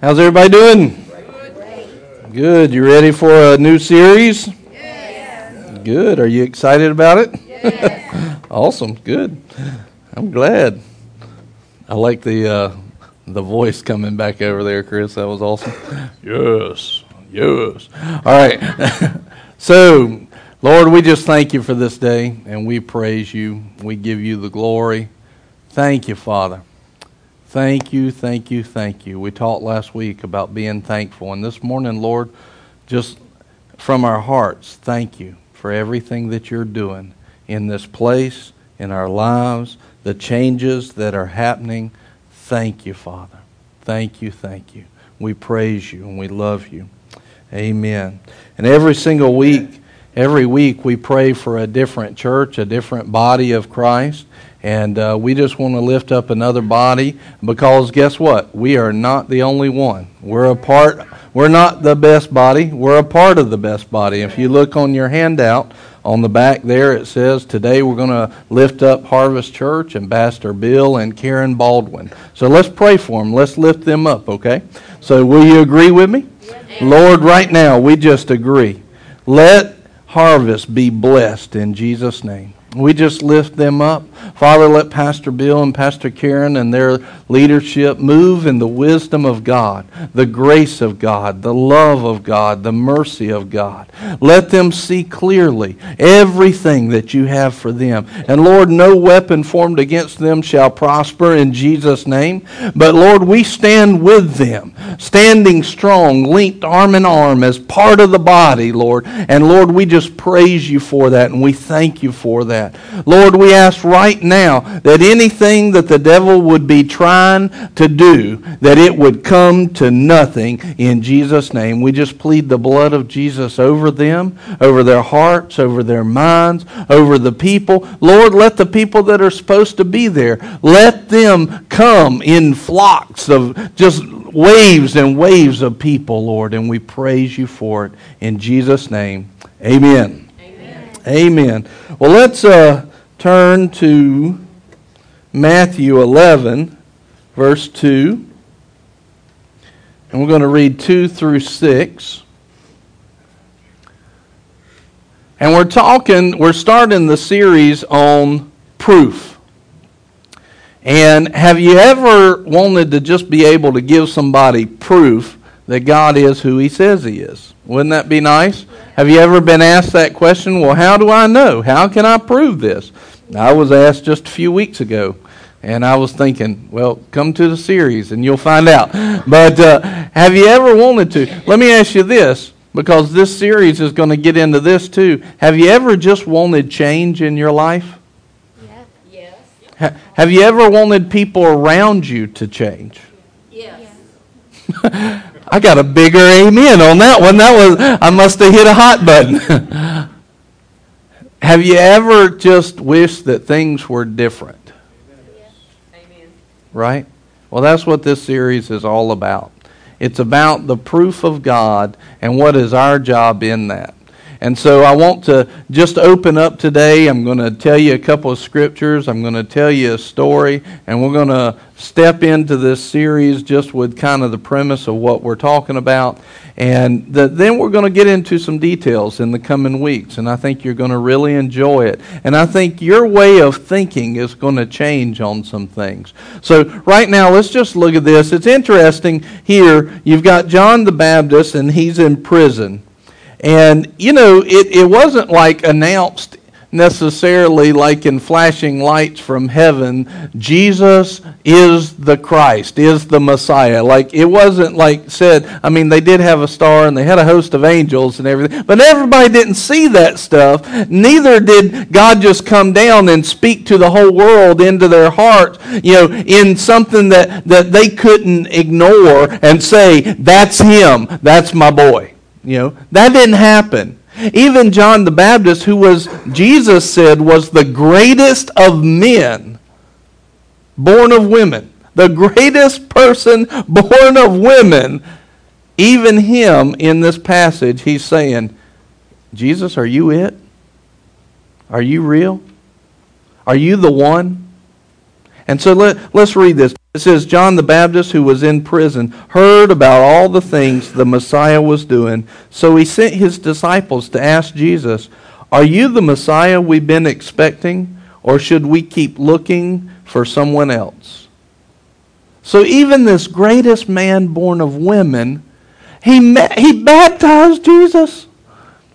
How's everybody doing? Good. You ready for a new series? Yes. Good. Are you excited about it? Yes. awesome. Good. I'm glad. I like the uh, the voice coming back over there, Chris. That was awesome. yes. Yes. All right. so, Lord, we just thank you for this day and we praise you. We give you the glory. Thank you, Father. Thank you, thank you, thank you. We talked last week about being thankful. And this morning, Lord, just from our hearts, thank you for everything that you're doing in this place, in our lives, the changes that are happening. Thank you, Father. Thank you, thank you. We praise you and we love you. Amen. And every single week, every week we pray for a different church, a different body of Christ. And uh, we just want to lift up another body because guess what? We are not the only one. We're a part, we're not the best body, we're a part of the best body. If you look on your handout, on the back there it says, Today we're going to lift up Harvest Church, Ambassador Bill and Karen Baldwin. So let's pray for them. Let's lift them up, okay? So will you agree with me? Lord, right now we just agree. Let Harvest be blessed in Jesus' name. We just lift them up. Father, let Pastor Bill and Pastor Karen and their leadership move in the wisdom of God, the grace of God, the love of God, the mercy of God. Let them see clearly everything that you have for them. And Lord, no weapon formed against them shall prosper in Jesus' name. But Lord, we stand with them, standing strong, linked arm in arm as part of the body, Lord. And Lord, we just praise you for that and we thank you for that that. Lord, we ask right now that anything that the devil would be trying to do, that it would come to nothing in Jesus' name. We just plead the blood of Jesus over them, over their hearts, over their minds, over the people. Lord, let the people that are supposed to be there, let them come in flocks of just waves and waves of people, Lord, and we praise you for it. In Jesus' name, amen. Amen. Well, let's uh, turn to Matthew 11, verse 2. And we're going to read 2 through 6. And we're talking, we're starting the series on proof. And have you ever wanted to just be able to give somebody proof that God is who He says He is? Wouldn't that be nice? Have you ever been asked that question? Well, how do I know? How can I prove this? I was asked just a few weeks ago, and I was thinking, well, come to the series and you'll find out. But uh, have you ever wanted to? Let me ask you this, because this series is going to get into this too. Have you ever just wanted change in your life? Yeah. Yes. Ha- have you ever wanted people around you to change? I got a bigger amen on that one. That was I must have hit a hot button. have you ever just wished that things were different? Amen. Right? Well, that's what this series is all about. It's about the proof of God and what is our job in that. And so I want to just open up today. I'm going to tell you a couple of scriptures. I'm going to tell you a story. And we're going to step into this series just with kind of the premise of what we're talking about. And the, then we're going to get into some details in the coming weeks. And I think you're going to really enjoy it. And I think your way of thinking is going to change on some things. So, right now, let's just look at this. It's interesting here. You've got John the Baptist, and he's in prison. And, you know, it, it wasn't like announced necessarily like in flashing lights from heaven, Jesus is the Christ, is the Messiah. Like it wasn't like said, I mean, they did have a star and they had a host of angels and everything, but everybody didn't see that stuff. Neither did God just come down and speak to the whole world into their hearts, you know, in something that, that they couldn't ignore and say, that's him, that's my boy. You know, that didn't happen. Even John the Baptist, who was, Jesus said, was the greatest of men, born of women, the greatest person born of women, even him in this passage, he's saying, Jesus, are you it? Are you real? Are you the one? And so let, let's read this. It says, John the Baptist, who was in prison, heard about all the things the Messiah was doing. So he sent his disciples to ask Jesus, Are you the Messiah we've been expecting, or should we keep looking for someone else? So even this greatest man born of women, he, met, he baptized Jesus.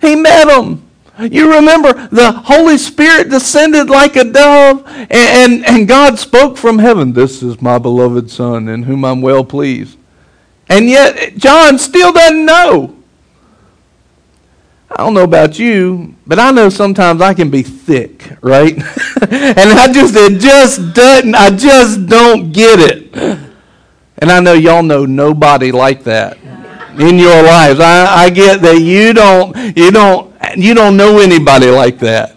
He met him. You remember the Holy Spirit descended like a dove, and, and, and, God spoke from heaven, This is my beloved Son, in whom I'm well pleased. And yet, John still doesn't know. I don't know about you, but I know sometimes I can be thick, right? and I just, it just doesn't, I just don't get it. And I know y'all know nobody like that in your lives. I, I get that you don't, you don't, you don't know anybody like that.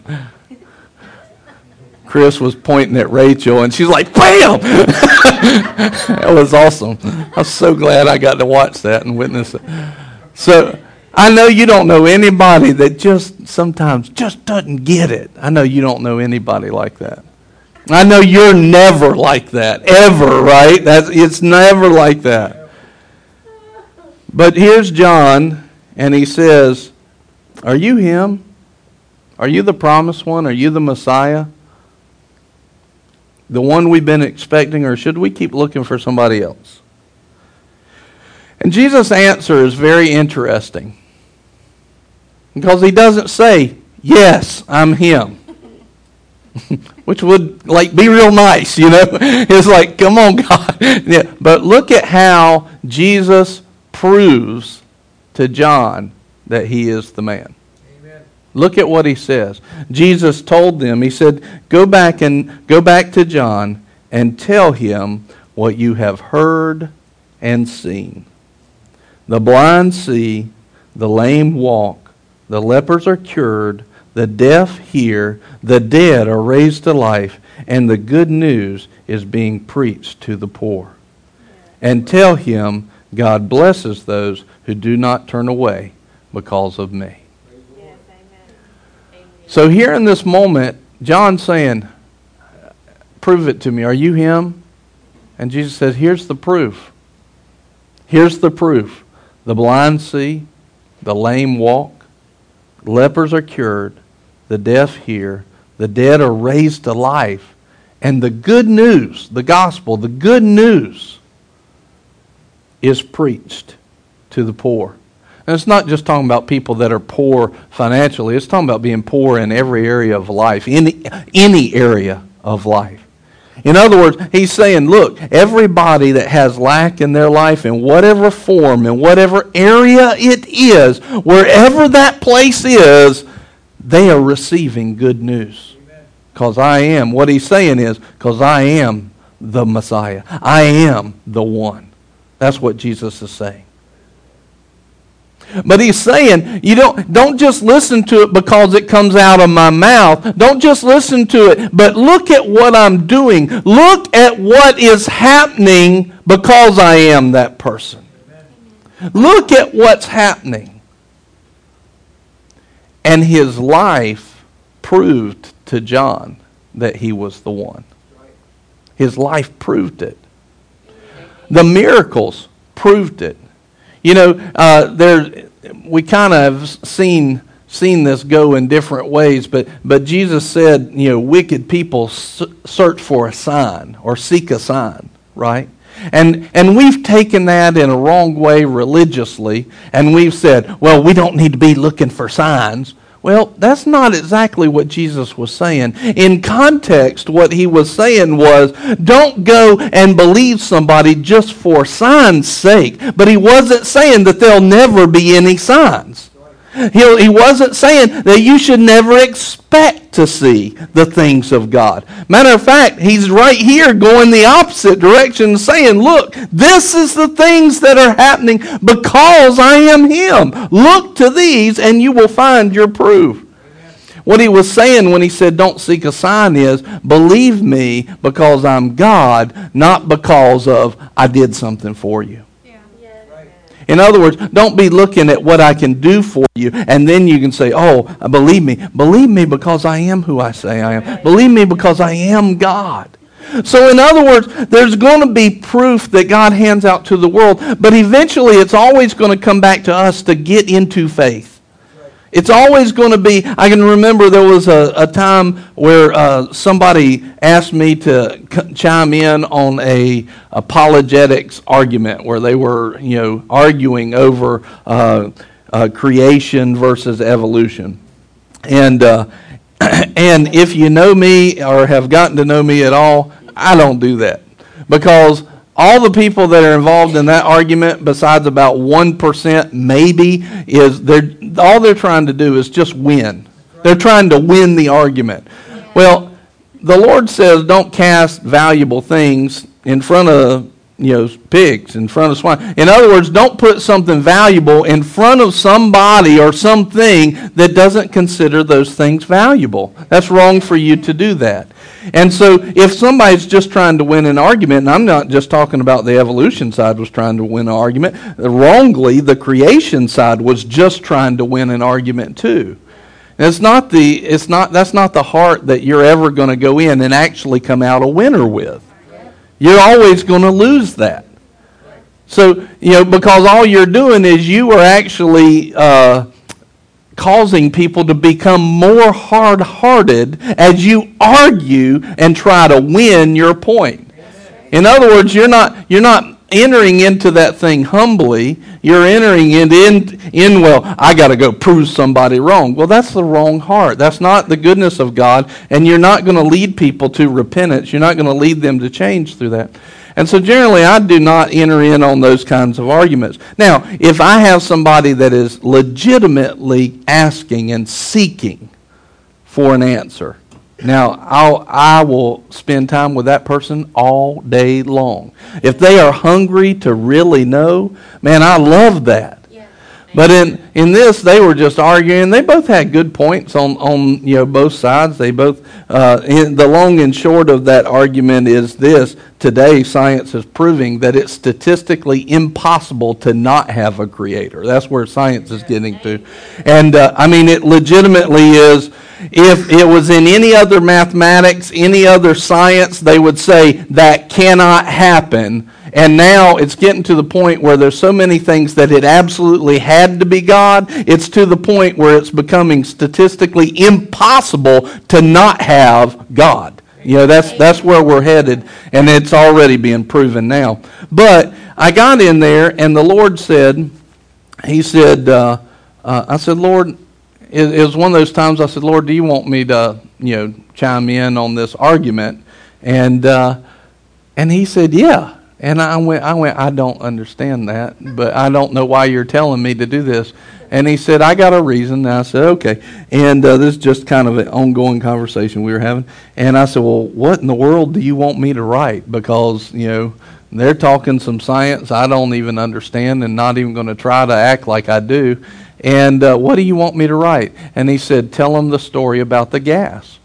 Chris was pointing at Rachel, and she's like, "Bam!" that was awesome. I'm so glad I got to watch that and witness it. So I know you don't know anybody that just sometimes just doesn't get it. I know you don't know anybody like that. I know you're never like that ever, right? That's it's never like that. But here's John, and he says, Are you him? Are you the promised one? Are you the Messiah? The one we've been expecting, or should we keep looking for somebody else? And Jesus' answer is very interesting. Because he doesn't say, Yes, I'm him. Which would like be real nice, you know. It's like, come on, God. yeah. But look at how Jesus proves to John that he is the man. Amen. Look at what he says. Jesus told them, he said, Go back and go back to John and tell him what you have heard and seen. The blind see, the lame walk, the lepers are cured, the deaf hear, the dead are raised to life, and the good news is being preached to the poor. And tell him God blesses those who do not turn away because of me. So here in this moment, John's saying, Prove it to me. Are you him? And Jesus says, Here's the proof. Here's the proof. The blind see, the lame walk, lepers are cured, the deaf hear, the dead are raised to life. And the good news, the gospel, the good news is preached to the poor. And it's not just talking about people that are poor financially, it's talking about being poor in every area of life, any, any area of life. In other words, he's saying, look, everybody that has lack in their life, in whatever form, in whatever area it is, wherever that place is, they are receiving good news. Because I am, what he's saying is, because I am the Messiah. I am the one. That's what Jesus is saying. But he's saying, you don't, don't just listen to it because it comes out of my mouth. Don't just listen to it, but look at what I'm doing. Look at what is happening because I am that person. Look at what's happening. And his life proved to John that he was the one. His life proved it. The miracles proved it. You know, uh, there we kind of seen seen this go in different ways, but but Jesus said, you know, wicked people search for a sign or seek a sign, right? And and we've taken that in a wrong way religiously, and we've said, well, we don't need to be looking for signs. Well, that's not exactly what Jesus was saying. In context, what he was saying was don't go and believe somebody just for signs' sake. But he wasn't saying that there'll never be any signs. He, he wasn't saying that you should never expect to see the things of God. Matter of fact, he's right here going the opposite direction, saying, Look, this is the things that are happening because I am Him. Look to these, and you will find your proof. What he was saying when he said, Don't seek a sign is, believe me because I'm God, not because of I did something for you. In other words, don't be looking at what I can do for you and then you can say, oh, believe me. Believe me because I am who I say I am. Believe me because I am God. So, in other words, there's going to be proof that God hands out to the world, but eventually it's always going to come back to us to get into faith. It's always going to be. I can remember there was a, a time where uh, somebody asked me to c- chime in on a apologetics argument where they were, you know, arguing over uh, uh, creation versus evolution, and uh, and if you know me or have gotten to know me at all, I don't do that because all the people that are involved in that argument, besides about 1% maybe, is they're, all they're trying to do is just win. They're trying to win the argument. Well, the Lord says don't cast valuable things in front of you know, pigs in front of swine. In other words, don't put something valuable in front of somebody or something that doesn't consider those things valuable. That's wrong for you to do that. And so if somebody's just trying to win an argument, and I'm not just talking about the evolution side was trying to win an argument, wrongly, the creation side was just trying to win an argument too. It's not the it's not that's not the heart that you're ever going to go in and actually come out a winner with. You're always going to lose that. So, you know, because all you're doing is you are actually uh, causing people to become more hard hearted as you argue and try to win your point. In other words, you're not, you're not entering into that thing humbly. You're entering in, in, in well, I got to go prove somebody wrong. Well, that's the wrong heart. That's not the goodness of God, and you're not going to lead people to repentance. You're not going to lead them to change through that. And so generally, I do not enter in on those kinds of arguments. Now, if I have somebody that is legitimately asking and seeking for an answer, now, I'll, I will spend time with that person all day long. If they are hungry to really know, man, I love that. But in, in this, they were just arguing. They both had good points on, on you know both sides. They both uh, the long and short of that argument is this: today, science is proving that it's statistically impossible to not have a creator. That's where science is getting to, and uh, I mean it legitimately is if it was in any other mathematics, any other science, they would say that cannot happen. And now it's getting to the point where there's so many things that it absolutely had to be God. It's to the point where it's becoming statistically impossible to not have God. You know, that's, that's where we're headed, and it's already being proven now. But I got in there, and the Lord said, He said, uh, uh, I said, Lord, it, it was one of those times I said, Lord, do you want me to, you know, chime in on this argument? And uh, and he said, yeah. And I went, I went, I don't understand that, but I don't know why you're telling me to do this. And he said, I got a reason. And I said, okay. And uh, this is just kind of an ongoing conversation we were having. And I said, well, what in the world do you want me to write? Because, you know, they're talking some science I don't even understand and not even going to try to act like I do. And uh, what do you want me to write? And he said, Tell him the story about the gas.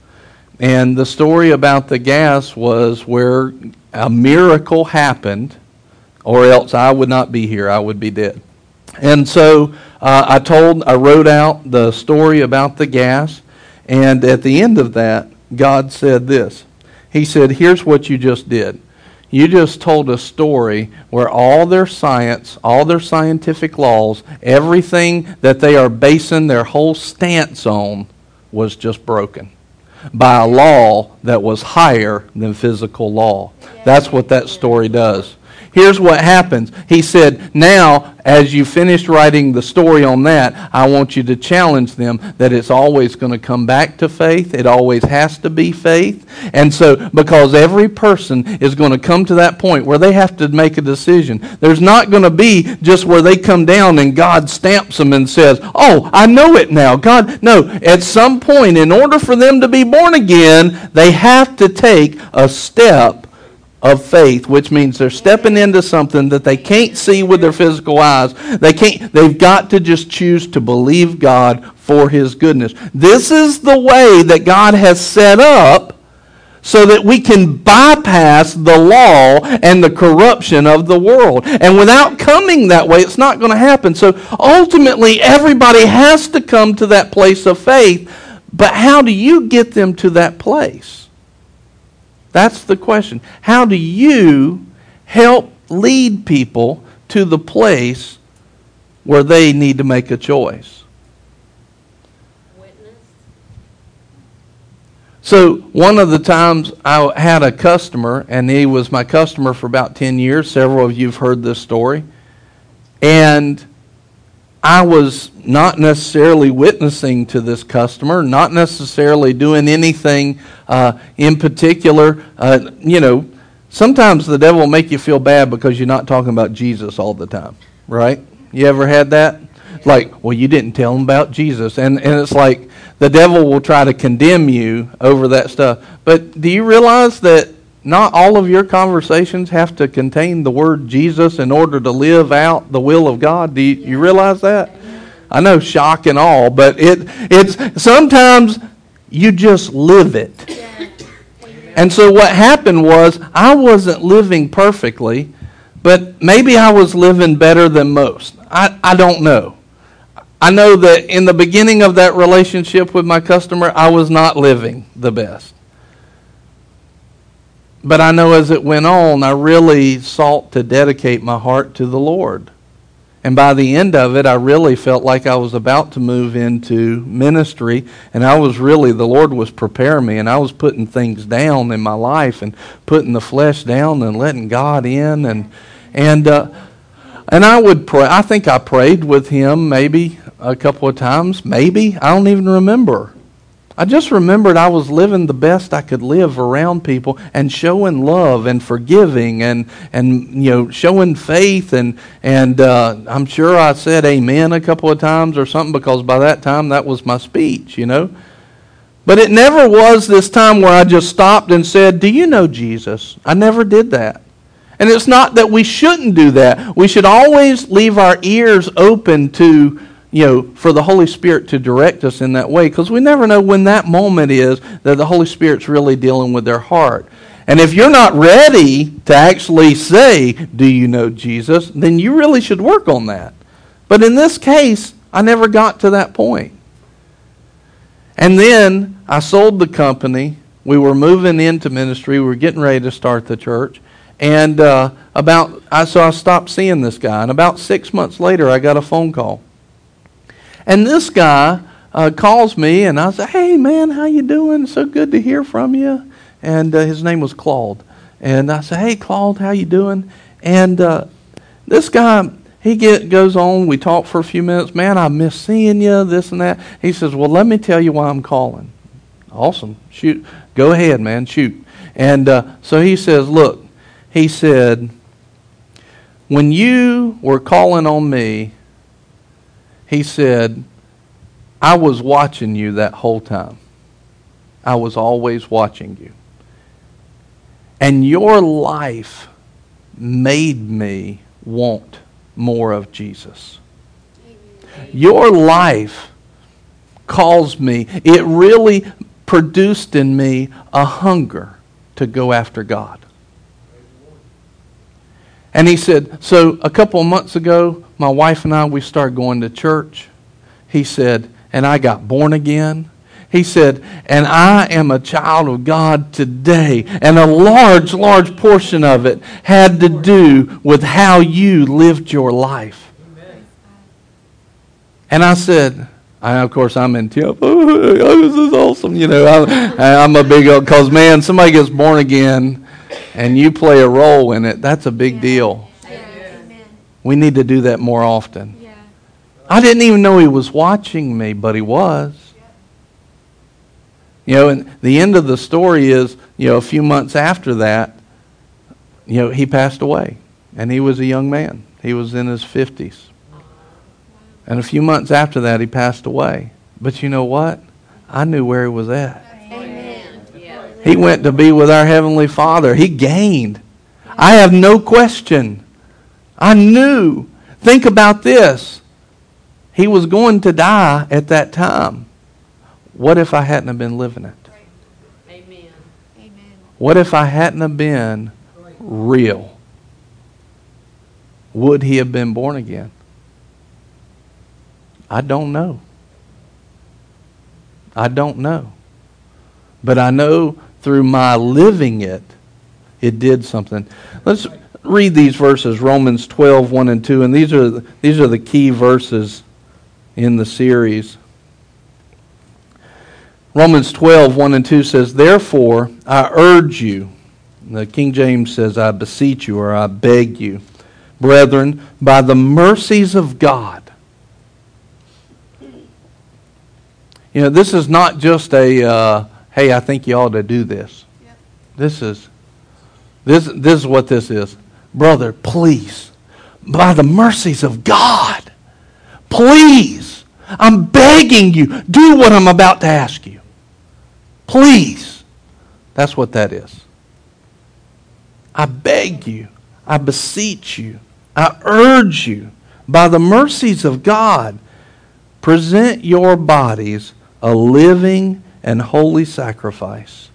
And the story about the gas was where a miracle happened, or else I would not be here. I would be dead. And so uh, I told, I wrote out the story about the gas. And at the end of that, God said this He said, Here's what you just did. You just told a story where all their science, all their scientific laws, everything that they are basing their whole stance on was just broken by a law that was higher than physical law. That's what that story does. Here's what happens. He said, Now as you finished writing the story on that, I want you to challenge them that it's always going to come back to faith. It always has to be faith. And so, because every person is going to come to that point where they have to make a decision, there's not going to be just where they come down and God stamps them and says, Oh, I know it now. God, no. At some point, in order for them to be born again, they have to take a step of faith, which means they're stepping into something that they can't see with their physical eyes. They can't, they've got to just choose to believe God for his goodness. This is the way that God has set up so that we can bypass the law and the corruption of the world. And without coming that way, it's not going to happen. So ultimately, everybody has to come to that place of faith. But how do you get them to that place? That's the question. How do you help lead people to the place where they need to make a choice? Witness. So, one of the times I had a customer, and he was my customer for about 10 years. Several of you have heard this story. And I was not necessarily witnessing to this customer, not necessarily doing anything uh, in particular. Uh, you know, sometimes the devil will make you feel bad because you're not talking about Jesus all the time, right? You ever had that? Like, well, you didn't tell him about Jesus. And, and it's like the devil will try to condemn you over that stuff. But do you realize that not all of your conversations have to contain the word Jesus in order to live out the will of God. Do you, you realize that? I know shock and all, but it it's sometimes you just live it. And so what happened was I wasn't living perfectly, but maybe I was living better than most. I, I don't know. I know that in the beginning of that relationship with my customer, I was not living the best. But I know as it went on, I really sought to dedicate my heart to the Lord. And by the end of it, I really felt like I was about to move into ministry. And I was really, the Lord was preparing me. And I was putting things down in my life and putting the flesh down and letting God in. And, and, uh, and I would pray. I think I prayed with him maybe a couple of times. Maybe. I don't even remember. I just remembered I was living the best I could live around people and showing love and forgiving and, and you know showing faith and and uh, I'm sure I said amen a couple of times or something because by that time that was my speech, you know. But it never was this time where I just stopped and said, "Do you know Jesus?" I never did that. And it's not that we shouldn't do that. We should always leave our ears open to you know, for the Holy Spirit to direct us in that way because we never know when that moment is that the Holy Spirit's really dealing with their heart. And if you're not ready to actually say, Do you know Jesus? then you really should work on that. But in this case, I never got to that point. And then I sold the company. We were moving into ministry. We were getting ready to start the church. And uh, about, I, so I stopped seeing this guy. And about six months later, I got a phone call. And this guy uh, calls me, and I say, "Hey, man, how you doing? So good to hear from you." And uh, his name was Claude. And I say, "Hey, Claude, how you doing?" And uh, this guy, he get, goes on. We talk for a few minutes. Man, I miss seeing you. This and that. He says, "Well, let me tell you why I'm calling." Awesome. Shoot. Go ahead, man. Shoot. And uh, so he says, "Look," he said, "When you were calling on me." He said, I was watching you that whole time. I was always watching you. And your life made me want more of Jesus. Your life caused me, it really produced in me a hunger to go after God. And he said, So a couple of months ago, my wife and I, we started going to church. He said, and I got born again. He said, and I am a child of God today. And a large, large portion of it had to do with how you lived your life. And I said, I, of course, I'm in tears. Oh, this is awesome. You know, I, I'm a big, because man, somebody gets born again and you play a role in it, that's a big deal. We need to do that more often. Yeah. I didn't even know he was watching me, but he was. You know, and the end of the story is, you know, a few months after that, you know, he passed away. And he was a young man. He was in his 50s. And a few months after that, he passed away. But you know what? I knew where he was at. He went to be with our Heavenly Father. He gained. I have no question I knew. Think about this. He was going to die at that time. What if I hadn't have been living it? Amen. What if I hadn't have been real? Would he have been born again? I don't know. I don't know. But I know through my living it, it did something. Let's read these verses Romans 12, 1 and 2. And these are, these are the key verses in the series. Romans 12, 1 and 2 says, Therefore, I urge you, the King James says, I beseech you or I beg you, brethren, by the mercies of God. You know, this is not just a, uh, hey, I think you ought to do this. Yep. This is, this, this is what this is. Brother, please, by the mercies of God, please, I'm begging you, do what I'm about to ask you. Please. That's what that is. I beg you, I beseech you, I urge you, by the mercies of God, present your bodies a living and holy sacrifice,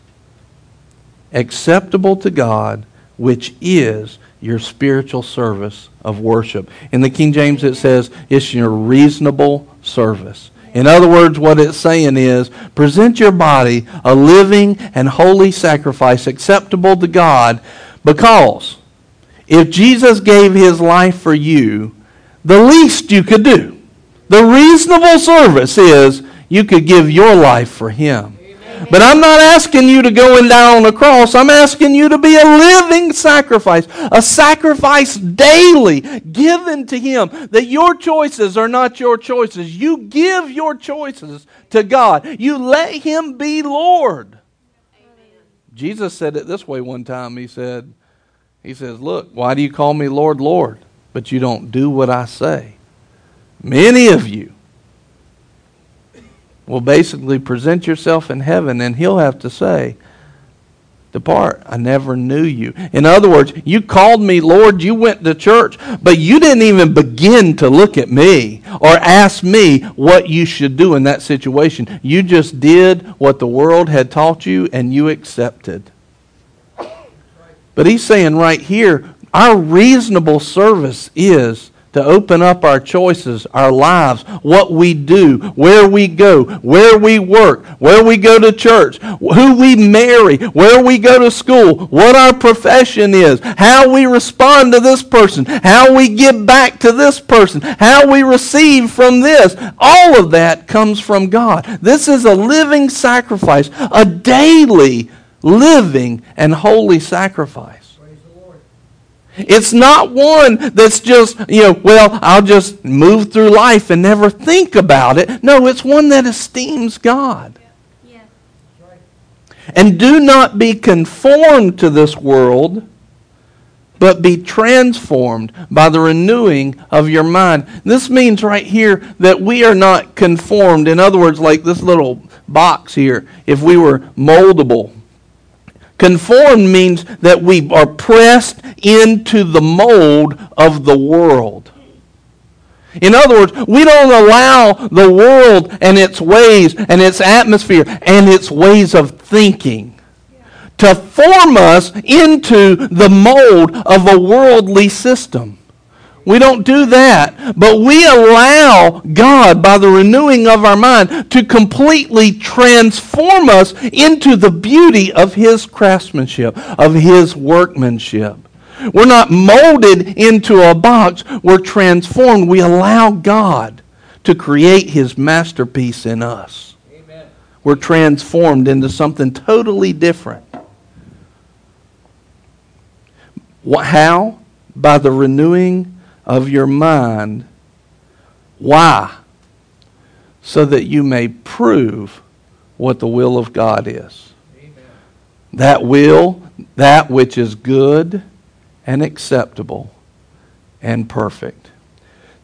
acceptable to God, which is your spiritual service of worship. In the King James, it says it's your reasonable service. In other words, what it's saying is present your body a living and holy sacrifice acceptable to God because if Jesus gave his life for you, the least you could do, the reasonable service is you could give your life for him. But I'm not asking you to go and die on the cross. I'm asking you to be a living sacrifice, a sacrifice daily given to Him. That your choices are not your choices. You give your choices to God. You let Him be Lord. Amen. Jesus said it this way one time. He said, He says, Look, why do you call me Lord, Lord, but you don't do what I say? Many of you will basically present yourself in heaven, and he'll have to say, Depart, I never knew you. In other words, you called me Lord, you went to church, but you didn't even begin to look at me or ask me what you should do in that situation. You just did what the world had taught you and you accepted. But he's saying right here, our reasonable service is to open up our choices, our lives, what we do, where we go, where we work, where we go to church, who we marry, where we go to school, what our profession is, how we respond to this person, how we give back to this person, how we receive from this. All of that comes from God. This is a living sacrifice, a daily living and holy sacrifice. It's not one that's just, you know, well, I'll just move through life and never think about it. No, it's one that esteems God. And do not be conformed to this world, but be transformed by the renewing of your mind. This means right here that we are not conformed. In other words, like this little box here, if we were moldable, Conformed means that we are pressed into the mold of the world. In other words, we don't allow the world and its ways and its atmosphere and its ways of thinking to form us into the mold of a worldly system. We don't do that, but we allow God, by the renewing of our mind, to completely transform us into the beauty of His craftsmanship, of His workmanship. We're not molded into a box, we're transformed. We allow God to create His masterpiece in us. Amen. We're transformed into something totally different. How? By the renewing of your mind. Why? So that you may prove what the will of God is. Amen. That will, that which is good and acceptable and perfect.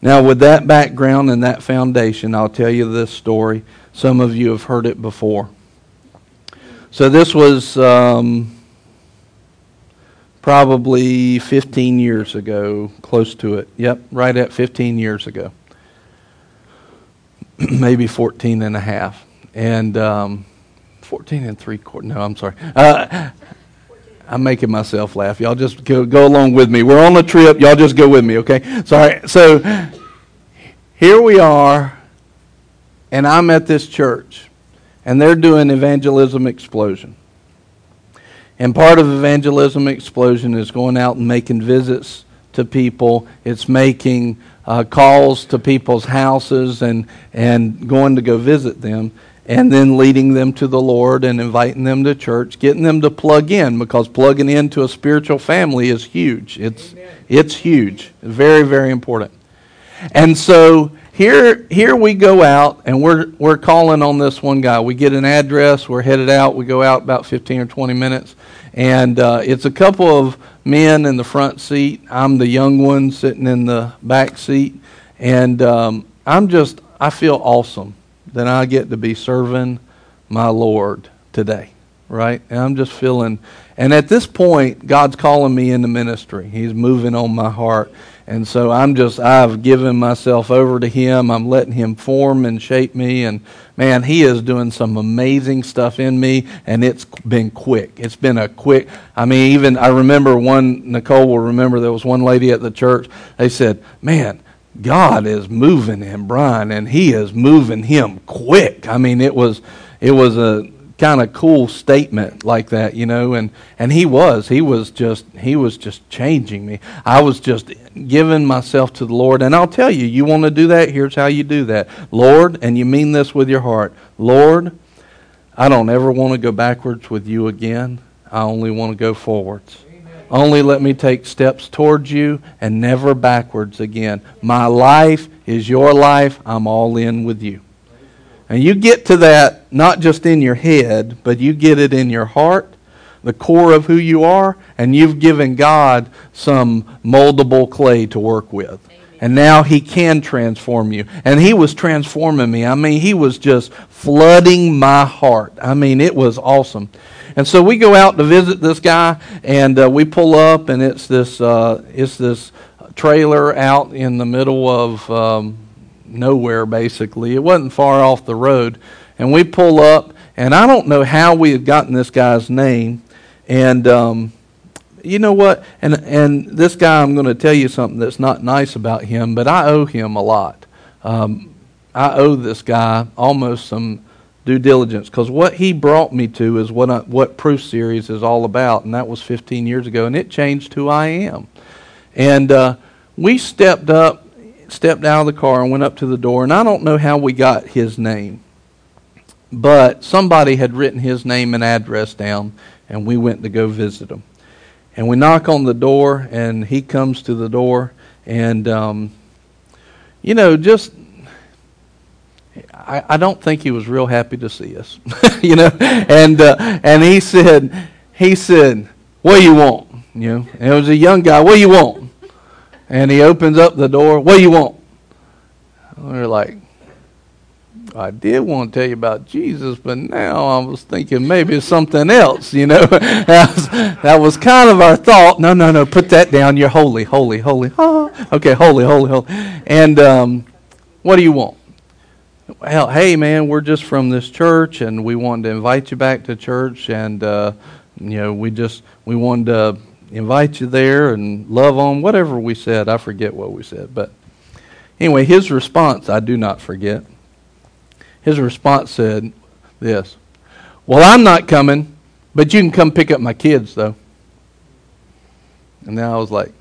Now, with that background and that foundation, I'll tell you this story. Some of you have heard it before. So, this was um, probably 15 years ago, close to it. Yep, right at 15 years ago. Maybe 14 and a half. And um, 14 and three quarters. No, I'm sorry. Uh, I'm making myself laugh. Y'all just go, go along with me. We're on a trip. Y'all just go with me, okay? Sorry. So here we are, and I'm at this church, and they're doing evangelism explosion. And part of evangelism explosion is going out and making visits to people. It's making uh, calls to people's houses and, and going to go visit them and then leading them to the Lord and inviting them to church, getting them to plug in because plugging into a spiritual family is huge. It's it's huge. Very very important. And so here here we go out and we're we're calling on this one guy. We get an address, we're headed out, we go out about 15 or 20 minutes and uh, it's a couple of men in the front seat. I'm the young one sitting in the back seat and um, I'm just I feel awesome that I get to be serving my Lord today, right? And I'm just feeling, and at this point, God's calling me into ministry. He's moving on my heart. And so I'm just, I've given myself over to Him. I'm letting Him form and shape me. And man, He is doing some amazing stuff in me. And it's been quick. It's been a quick, I mean, even I remember one, Nicole will remember there was one lady at the church. They said, man, God is moving him, Brian, and he is moving him quick. I mean, it was it was a kind of cool statement like that, you know, and and he was he was just he was just changing me. I was just giving myself to the Lord, and I'll tell you, you want to do that, here's how you do that. Lord, and you mean this with your heart. Lord, I don't ever want to go backwards with you again. I only want to go forwards. Only let me take steps towards you and never backwards again. My life is your life. I'm all in with you. And you get to that not just in your head, but you get it in your heart, the core of who you are, and you've given God some moldable clay to work with. And now he can transform you. And he was transforming me. I mean, he was just flooding my heart. I mean, it was awesome. And so we go out to visit this guy, and uh, we pull up, and it's this uh, it's this trailer out in the middle of um, nowhere, basically. It wasn't far off the road, and we pull up, and I don't know how we had gotten this guy's name, and. Um, you know what? And and this guy, I'm going to tell you something that's not nice about him, but I owe him a lot. Um, I owe this guy almost some due diligence because what he brought me to is what I, what Proof Series is all about, and that was 15 years ago, and it changed who I am. And uh, we stepped up, stepped out of the car, and went up to the door, and I don't know how we got his name, but somebody had written his name and address down, and we went to go visit him. And we knock on the door, and he comes to the door, and um, you know, just I, I don't think he was real happy to see us, you know. And uh, and he said, he said, "What do you want?" You know, and it was a young guy. What do you want? And he opens up the door. What do you want? And we're like, I did want to tell you about Jesus, but now I was thinking maybe it's something else, you know. that, was, kind of our thought. No, no, no, put that down. You're holy, holy, holy. Okay, holy, holy, holy. And um, what do you want? well, hey man, we're just from this church, and we wanted to invite you back to church, and uh, you know, we just we wanted to invite you there and love on whatever we said. I forget what we said, but anyway, his response I do not forget. His response said this: "Well, I'm not coming, but you can come pick up my kids, though." And then I was like,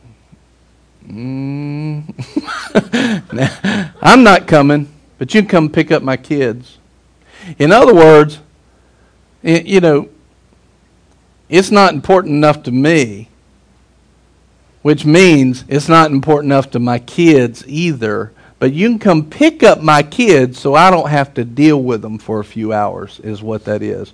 mm. "I'm not coming." but you can come pick up my kids. In other words, you know, it's not important enough to me, which means it's not important enough to my kids either. But you can come pick up my kids so I don't have to deal with them for a few hours, is what that is.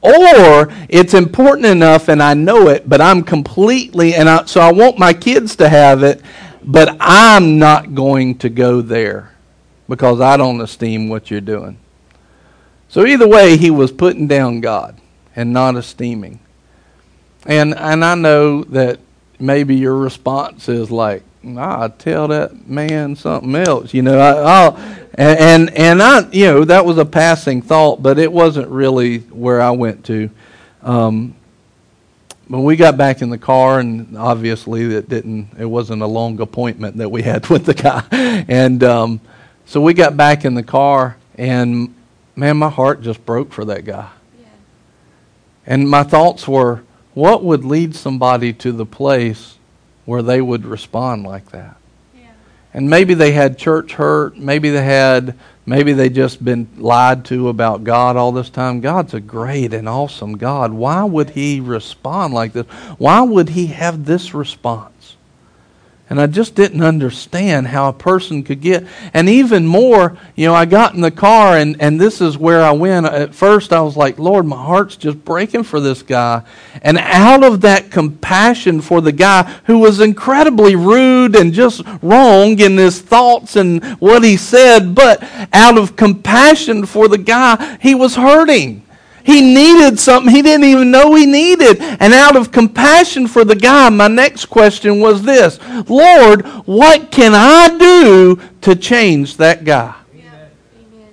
Or it's important enough and I know it, but I'm completely, and I, so I want my kids to have it, but I'm not going to go there because I don't esteem what you're doing. So either way, he was putting down God and not esteeming. And and I know that maybe your response is like, I tell that man something else, you know. I, will and, and and I, you know, that was a passing thought, but it wasn't really where I went to. Um, when we got back in the car, and obviously it didn't, it wasn't a long appointment that we had with the guy, and um, so we got back in the car, and man, my heart just broke for that guy. Yeah. And my thoughts were, what would lead somebody to the place where they would respond like that? Yeah. And maybe they had church hurt. Maybe they had, maybe they just been lied to about God all this time. God's a great and awesome God. Why would He respond like this? Why would He have this response? And I just didn't understand how a person could get. And even more, you know, I got in the car, and, and this is where I went. At first, I was like, Lord, my heart's just breaking for this guy. And out of that compassion for the guy who was incredibly rude and just wrong in his thoughts and what he said, but out of compassion for the guy, he was hurting. He needed something he didn't even know he needed. And out of compassion for the guy, my next question was this Lord, what can I do to change that guy? Amen.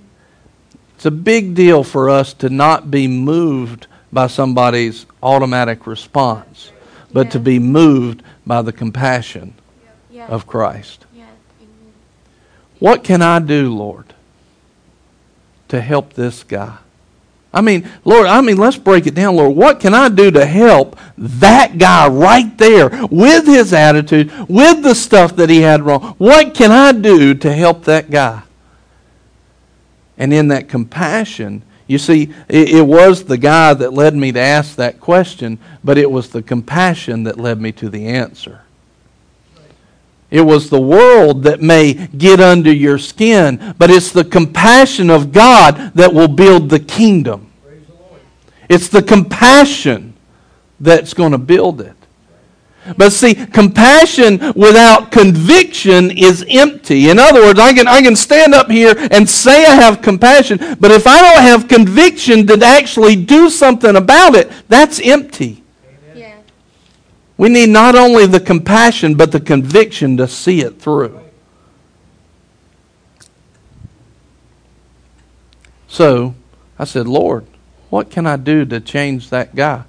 It's a big deal for us to not be moved by somebody's automatic response, but to be moved by the compassion Yeah. of Christ. Yeah. What can I do, Lord, to help this guy? I mean, Lord, I mean, let's break it down, Lord. What can I do to help that guy right there with his attitude, with the stuff that he had wrong? What can I do to help that guy? And in that compassion, you see, it, it was the guy that led me to ask that question, but it was the compassion that led me to the answer. It was the world that may get under your skin, but it's the compassion of God that will build the kingdom. It's the compassion that's going to build it. But see, compassion without conviction is empty. In other words, I can, I can stand up here and say I have compassion, but if I don't have conviction to actually do something about it, that's empty. We need not only the compassion, but the conviction to see it through. So I said, Lord, what can I do to change that guy?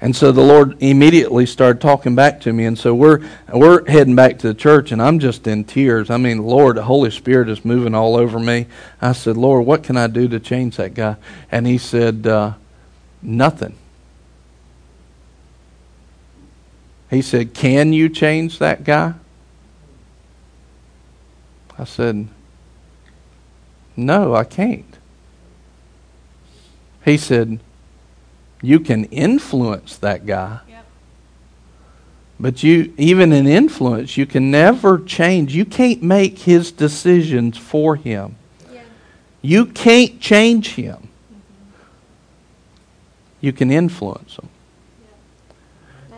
And so the Lord immediately started talking back to me. And so we're, we're heading back to the church, and I'm just in tears. I mean, Lord, the Holy Spirit is moving all over me. I said, Lord, what can I do to change that guy? And He said, uh, Nothing. He said, Can you change that guy? I said, No, I can't. He said, You can influence that guy. Yep. But you, even in influence, you can never change. You can't make his decisions for him. Yeah. You can't change him. Mm-hmm. You can influence him.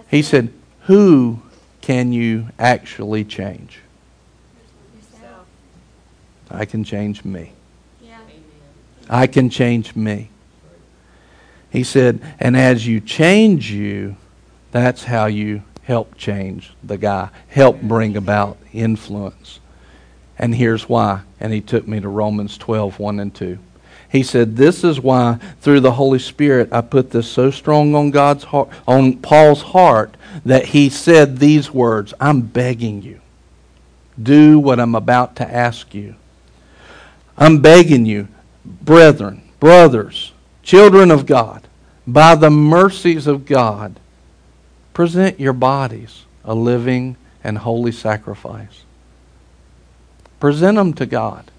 He it. said, Who can you actually change? Yourself. I can change me. Yeah. I can change me. He said, and as you change you, that's how you help change the guy, help bring about influence. And here's why. And he took me to Romans 12, 1 and 2. He said, This is why, through the Holy Spirit, I put this so strong on God's heart, on Paul's heart, that he said these words I'm begging you. Do what I'm about to ask you. I'm begging you, brethren, brothers, children of God, by the mercies of God, present your bodies a living and holy sacrifice. Present them to God.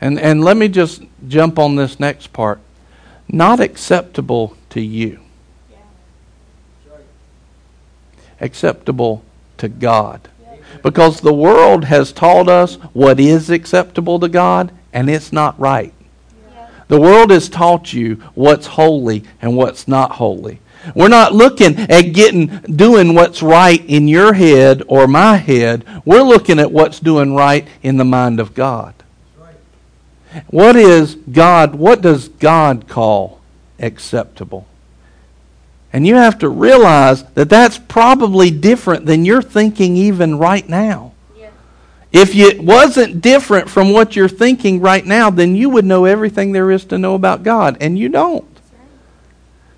And, and let me just jump on this next part. Not acceptable to you, acceptable to God. Because the world has taught us what is acceptable to God, and it's not right. The world has taught you what's holy and what's not holy. We're not looking at getting doing what's right in your head or my head. We're looking at what's doing right in the mind of God. What is God, what does God call acceptable? And you have to realize that that's probably different than you're thinking even right now. Yeah. If it wasn't different from what you're thinking right now, then you would know everything there is to know about God, and you don't.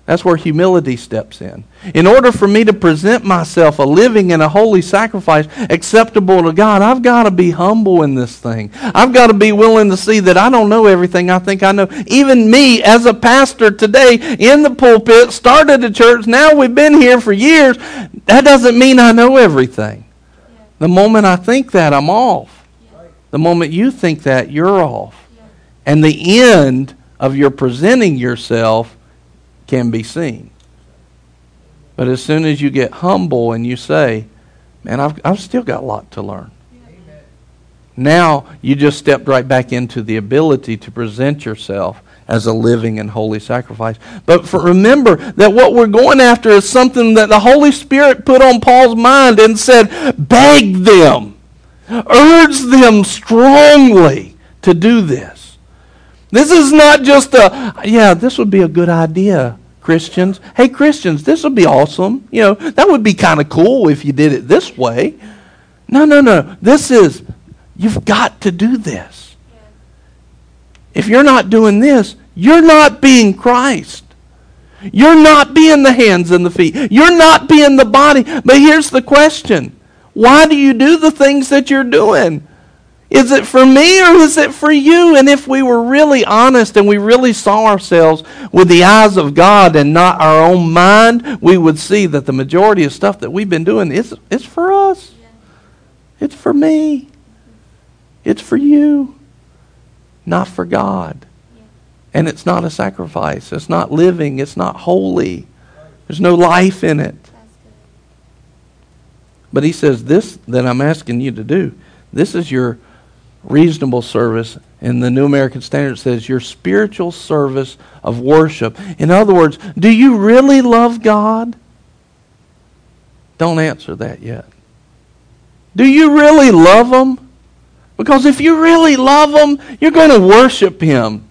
That's where humility steps in. In order for me to present myself a living and a holy sacrifice acceptable to God, I've got to be humble in this thing. I've got to be willing to see that I don't know everything I think I know. Even me, as a pastor today in the pulpit, started a church, now we've been here for years, that doesn't mean I know everything. The moment I think that, I'm off. The moment you think that, you're off. And the end of your presenting yourself can be seen. But as soon as you get humble and you say, man, I've, I've still got a lot to learn. Now you just stepped right back into the ability to present yourself as a living and holy sacrifice. But for, remember that what we're going after is something that the Holy Spirit put on Paul's mind and said, beg them, urge them strongly to do this. This is not just a, yeah, this would be a good idea, Christians. Hey, Christians, this would be awesome. You know, that would be kind of cool if you did it this way. No, no, no. This is, you've got to do this. If you're not doing this, you're not being Christ. You're not being the hands and the feet. You're not being the body. But here's the question why do you do the things that you're doing? Is it for me or is it for you? And if we were really honest and we really saw ourselves with the eyes of God and not our own mind, we would see that the majority of stuff that we've been doing is, is for us. It's for me. It's for you, not for God. And it's not a sacrifice. It's not living. It's not holy. There's no life in it. But he says, This that I'm asking you to do, this is your reasonable service. And the New American Standard says, Your spiritual service of worship. In other words, do you really love God? Don't answer that yet. Do you really love Him? Because if you really love Him, you're going to worship Him.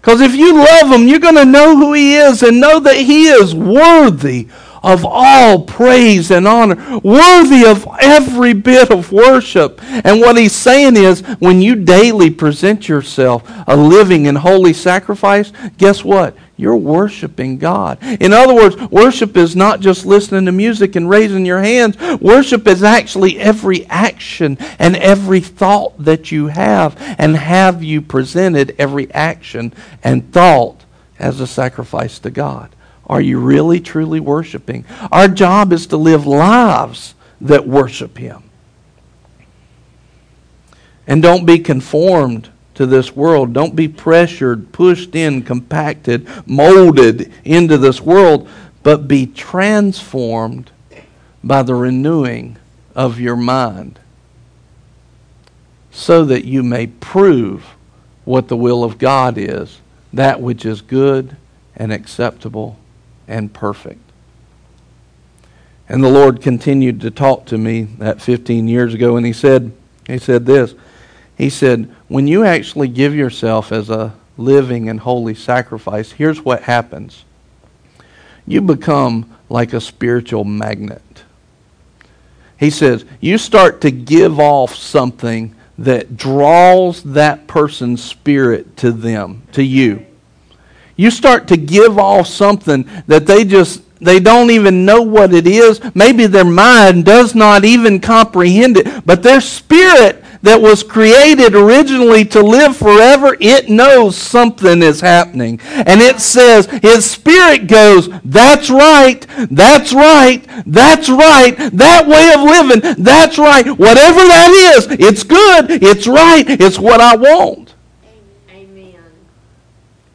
Because if you love Him, you're going to know who He is and know that He is worthy of all praise and honor, worthy of every bit of worship. And what he's saying is when you daily present yourself a living and holy sacrifice, guess what? You're worshiping God. In other words, worship is not just listening to music and raising your hands. Worship is actually every action and every thought that you have. And have you presented every action and thought as a sacrifice to God? Are you really, truly worshiping? Our job is to live lives that worship Him. And don't be conformed to this world. Don't be pressured, pushed in, compacted, molded into this world, but be transformed by the renewing of your mind so that you may prove what the will of God is, that which is good and acceptable and perfect. And the Lord continued to talk to me that 15 years ago, and He said, He said this. He said, When you actually give yourself as a living and holy sacrifice, here's what happens you become like a spiritual magnet. He says, You start to give off something that draws that person's spirit to them, to you. You start to give off something that they just they don't even know what it is. Maybe their mind does not even comprehend it, but their spirit that was created originally to live forever, it knows something is happening. And it says, His Spirit goes, That's right, that's right, that's right, that way of living, that's right. Whatever that is, it's good, it's right, it's what I want.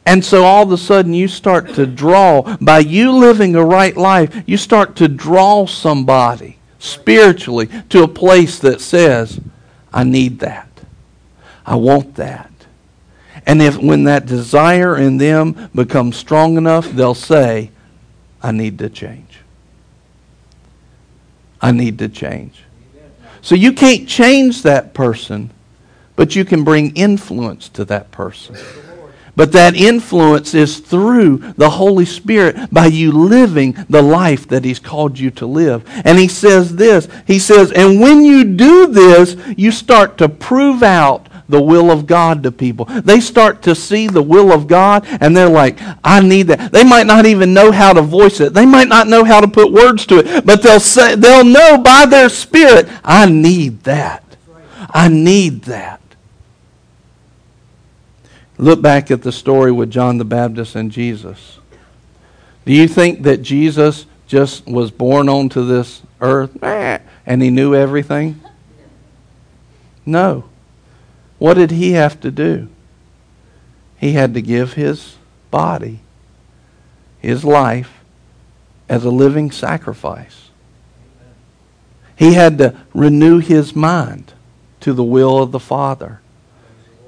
And so all of a sudden you start to draw, by you living a right life, you start to draw somebody spiritually to a place that says, I need that. I want that. And if when that desire in them becomes strong enough, they'll say, I need to change. I need to change. So you can't change that person, but you can bring influence to that person. But that influence is through the Holy Spirit by you living the life that He's called you to live. And He says this He says, and when you do this, you start to prove out the will of God to people. They start to see the will of God and they're like, I need that. They might not even know how to voice it. They might not know how to put words to it, but they'll say they'll know by their spirit, I need that. I need that. Look back at the story with John the Baptist and Jesus. Do you think that Jesus just was born onto this earth and he knew everything? No. What did he have to do? He had to give his body, his life, as a living sacrifice. He had to renew his mind to the will of the Father.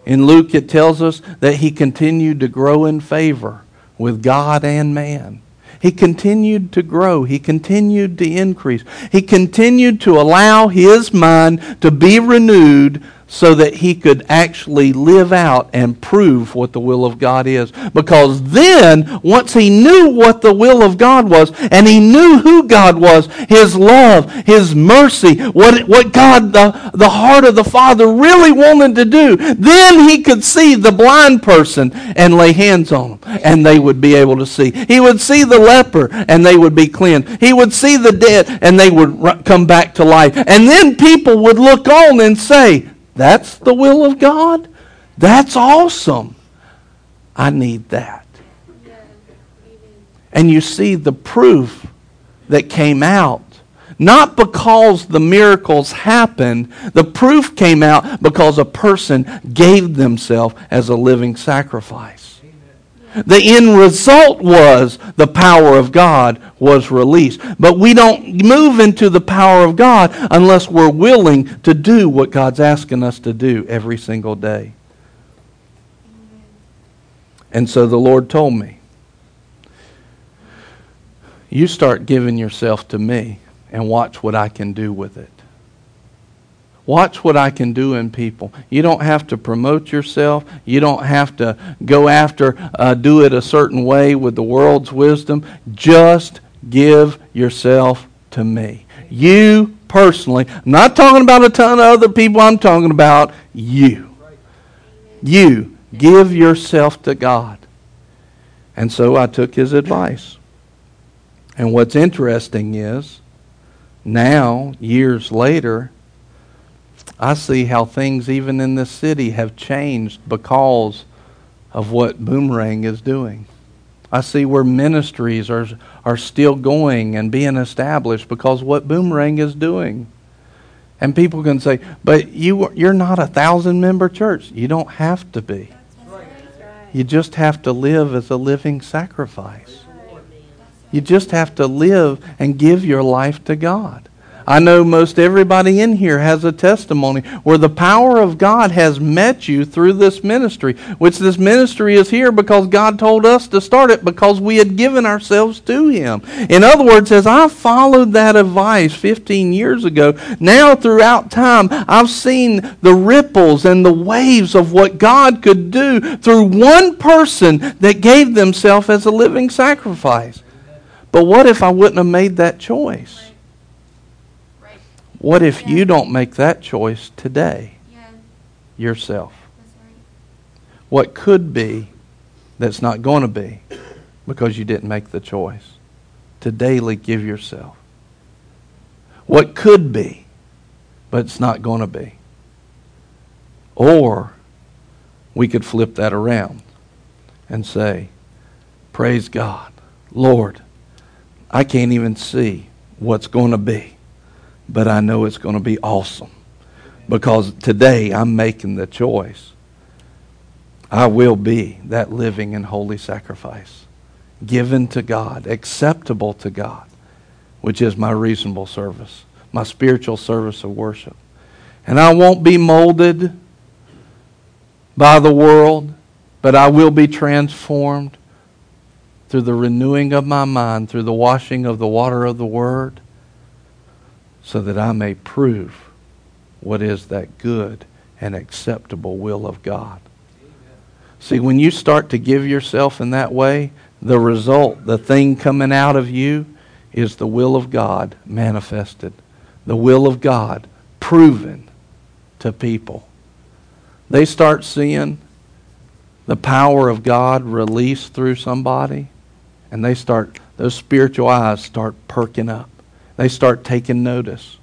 In Luke, it tells us that he continued to grow in favor with God and man. He continued to grow. He continued to increase. He continued to allow his mind to be renewed so that he could actually live out and prove what the will of God is. Because then, once he knew what the will of God was, and he knew who God was, his love, his mercy, what, what God, the, the heart of the Father really wanted to do, then he could see the blind person and lay hands on them, and they would be able to see. He would see the leper, and they would be cleansed. He would see the dead, and they would come back to life. And then people would look on and say, that's the will of God? That's awesome. I need that. And you see the proof that came out. Not because the miracles happened, the proof came out because a person gave themselves as a living sacrifice. The end result was the power of God was released. But we don't move into the power of God unless we're willing to do what God's asking us to do every single day. And so the Lord told me, You start giving yourself to me and watch what I can do with it. Watch what I can do in people. You don't have to promote yourself. You don't have to go after, uh, do it a certain way with the world's wisdom. Just give yourself to me. You personally. I'm not talking about a ton of other people. I'm talking about you. You. Give yourself to God. And so I took his advice. And what's interesting is, now, years later, I see how things, even in this city, have changed because of what Boomerang is doing. I see where ministries are, are still going and being established because what Boomerang is doing. And people can say, but you, you're not a thousand member church. You don't have to be. You just have to live as a living sacrifice. You just have to live and give your life to God. I know most everybody in here has a testimony where the power of God has met you through this ministry, which this ministry is here because God told us to start it because we had given ourselves to Him. In other words, as I followed that advice 15 years ago, now throughout time, I've seen the ripples and the waves of what God could do through one person that gave themselves as a living sacrifice. But what if I wouldn't have made that choice? What if you don't make that choice today yourself? What could be that's not going to be because you didn't make the choice to daily give yourself? What could be, but it's not going to be? Or we could flip that around and say, Praise God. Lord, I can't even see what's going to be but I know it's going to be awesome because today I'm making the choice. I will be that living and holy sacrifice given to God, acceptable to God, which is my reasonable service, my spiritual service of worship. And I won't be molded by the world, but I will be transformed through the renewing of my mind, through the washing of the water of the Word so that I may prove what is that good and acceptable will of God. See, when you start to give yourself in that way, the result, the thing coming out of you, is the will of God manifested. The will of God proven to people. they start seeing the power of God released through somebody, and they start, those spiritual eyes start perking up. They start taking notice.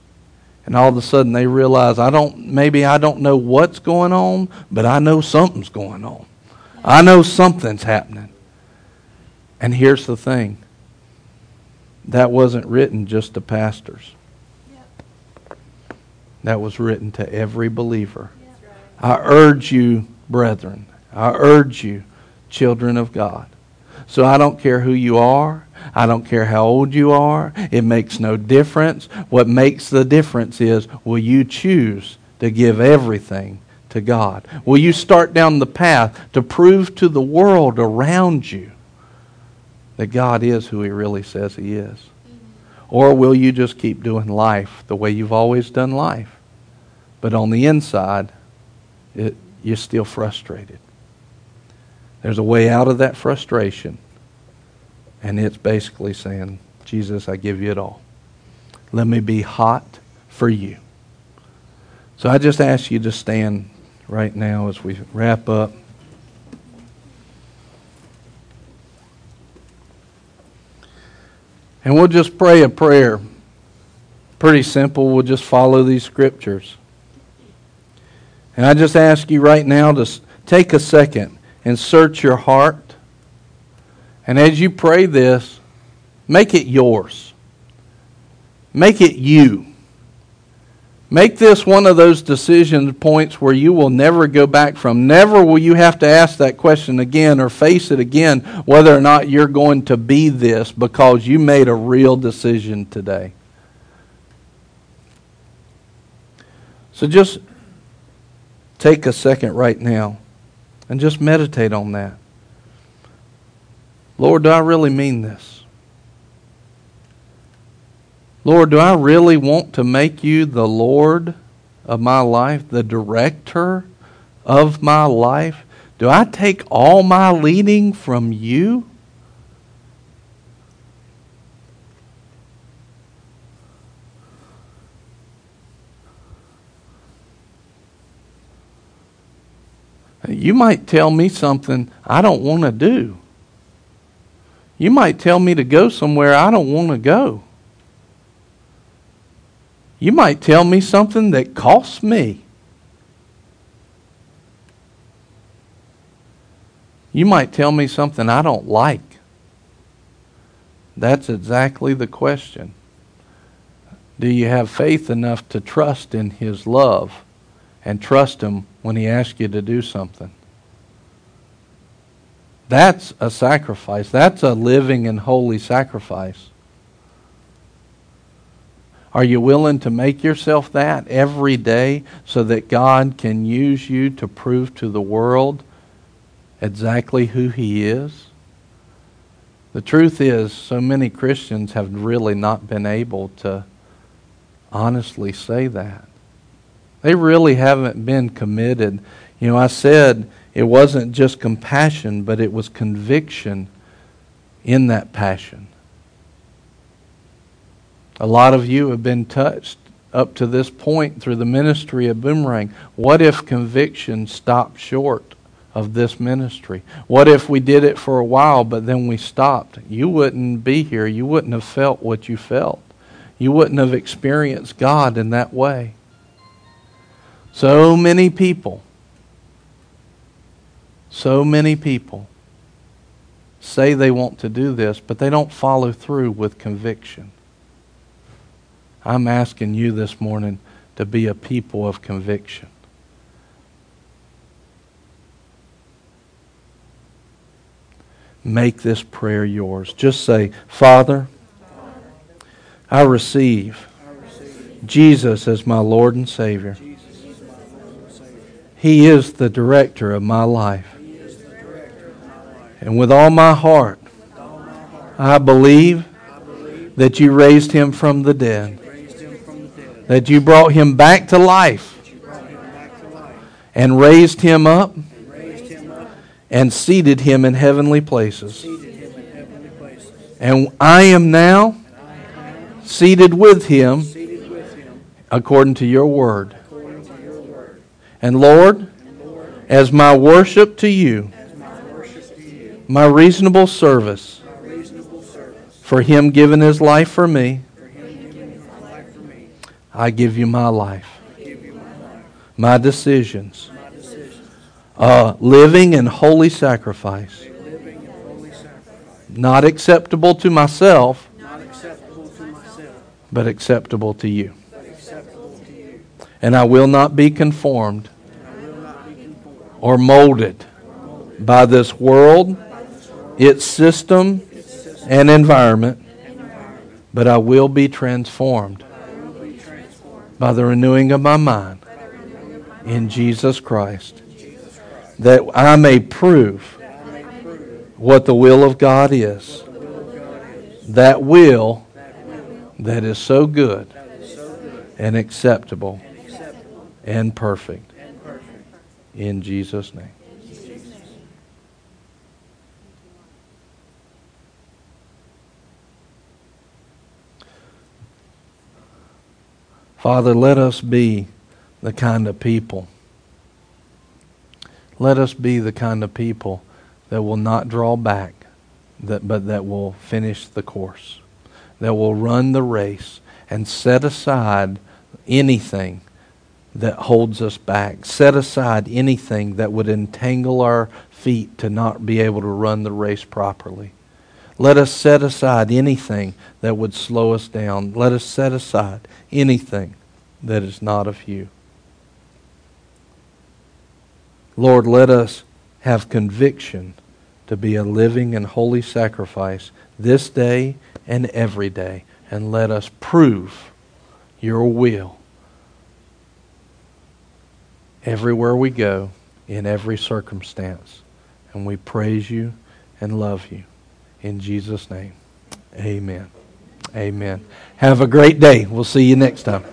And all of a sudden they realize, I don't, maybe I don't know what's going on, but I know something's going on. I know something's happening. And here's the thing that wasn't written just to pastors, that was written to every believer. I urge you, brethren, I urge you, children of God. So I don't care who you are. I don't care how old you are. It makes no difference. What makes the difference is will you choose to give everything to God? Will you start down the path to prove to the world around you that God is who He really says He is? Or will you just keep doing life the way you've always done life? But on the inside, it, you're still frustrated. There's a way out of that frustration. And it's basically saying, Jesus, I give you it all. Let me be hot for you. So I just ask you to stand right now as we wrap up. And we'll just pray a prayer. Pretty simple. We'll just follow these scriptures. And I just ask you right now to take a second and search your heart. And as you pray this, make it yours. Make it you. Make this one of those decision points where you will never go back from. Never will you have to ask that question again or face it again whether or not you're going to be this because you made a real decision today. So just take a second right now and just meditate on that. Lord, do I really mean this? Lord, do I really want to make you the Lord of my life, the director of my life? Do I take all my leading from you? You might tell me something I don't want to do. You might tell me to go somewhere I don't want to go. You might tell me something that costs me. You might tell me something I don't like. That's exactly the question. Do you have faith enough to trust in His love and trust Him when He asks you to do something? That's a sacrifice. That's a living and holy sacrifice. Are you willing to make yourself that every day so that God can use you to prove to the world exactly who He is? The truth is, so many Christians have really not been able to honestly say that. They really haven't been committed. You know, I said it wasn't just compassion, but it was conviction in that passion. A lot of you have been touched up to this point through the ministry of Boomerang. What if conviction stopped short of this ministry? What if we did it for a while, but then we stopped? You wouldn't be here. You wouldn't have felt what you felt. You wouldn't have experienced God in that way. So many people, so many people say they want to do this, but they don't follow through with conviction. I'm asking you this morning to be a people of conviction. Make this prayer yours. Just say, Father, I receive Jesus as my Lord and Savior. He is the director of my life. And with all my heart, I believe that you raised him from the dead that you brought him back to life and raised him up and seated him in heavenly places. And I am now seated with him according to your word. And Lord, as my worship to you, my reasonable service for him giving his life for me. I give you my life, my decisions, uh, living in holy sacrifice, not acceptable to myself, but acceptable to you. And I will not be conformed or molded by this world, its system, and environment, but I will be transformed by the renewing of my mind in Jesus Christ, that I may prove what the will of God is. That will that is so good and acceptable and perfect. In Jesus' name. Father, let us be the kind of people. Let us be the kind of people that will not draw back, that, but that will finish the course, that will run the race and set aside anything that holds us back, set aside anything that would entangle our feet to not be able to run the race properly. Let us set aside anything that would slow us down. Let us set aside anything that is not of you. Lord, let us have conviction to be a living and holy sacrifice this day and every day. And let us prove your will everywhere we go, in every circumstance. And we praise you and love you. In Jesus' name, amen. Amen. Have a great day. We'll see you next time.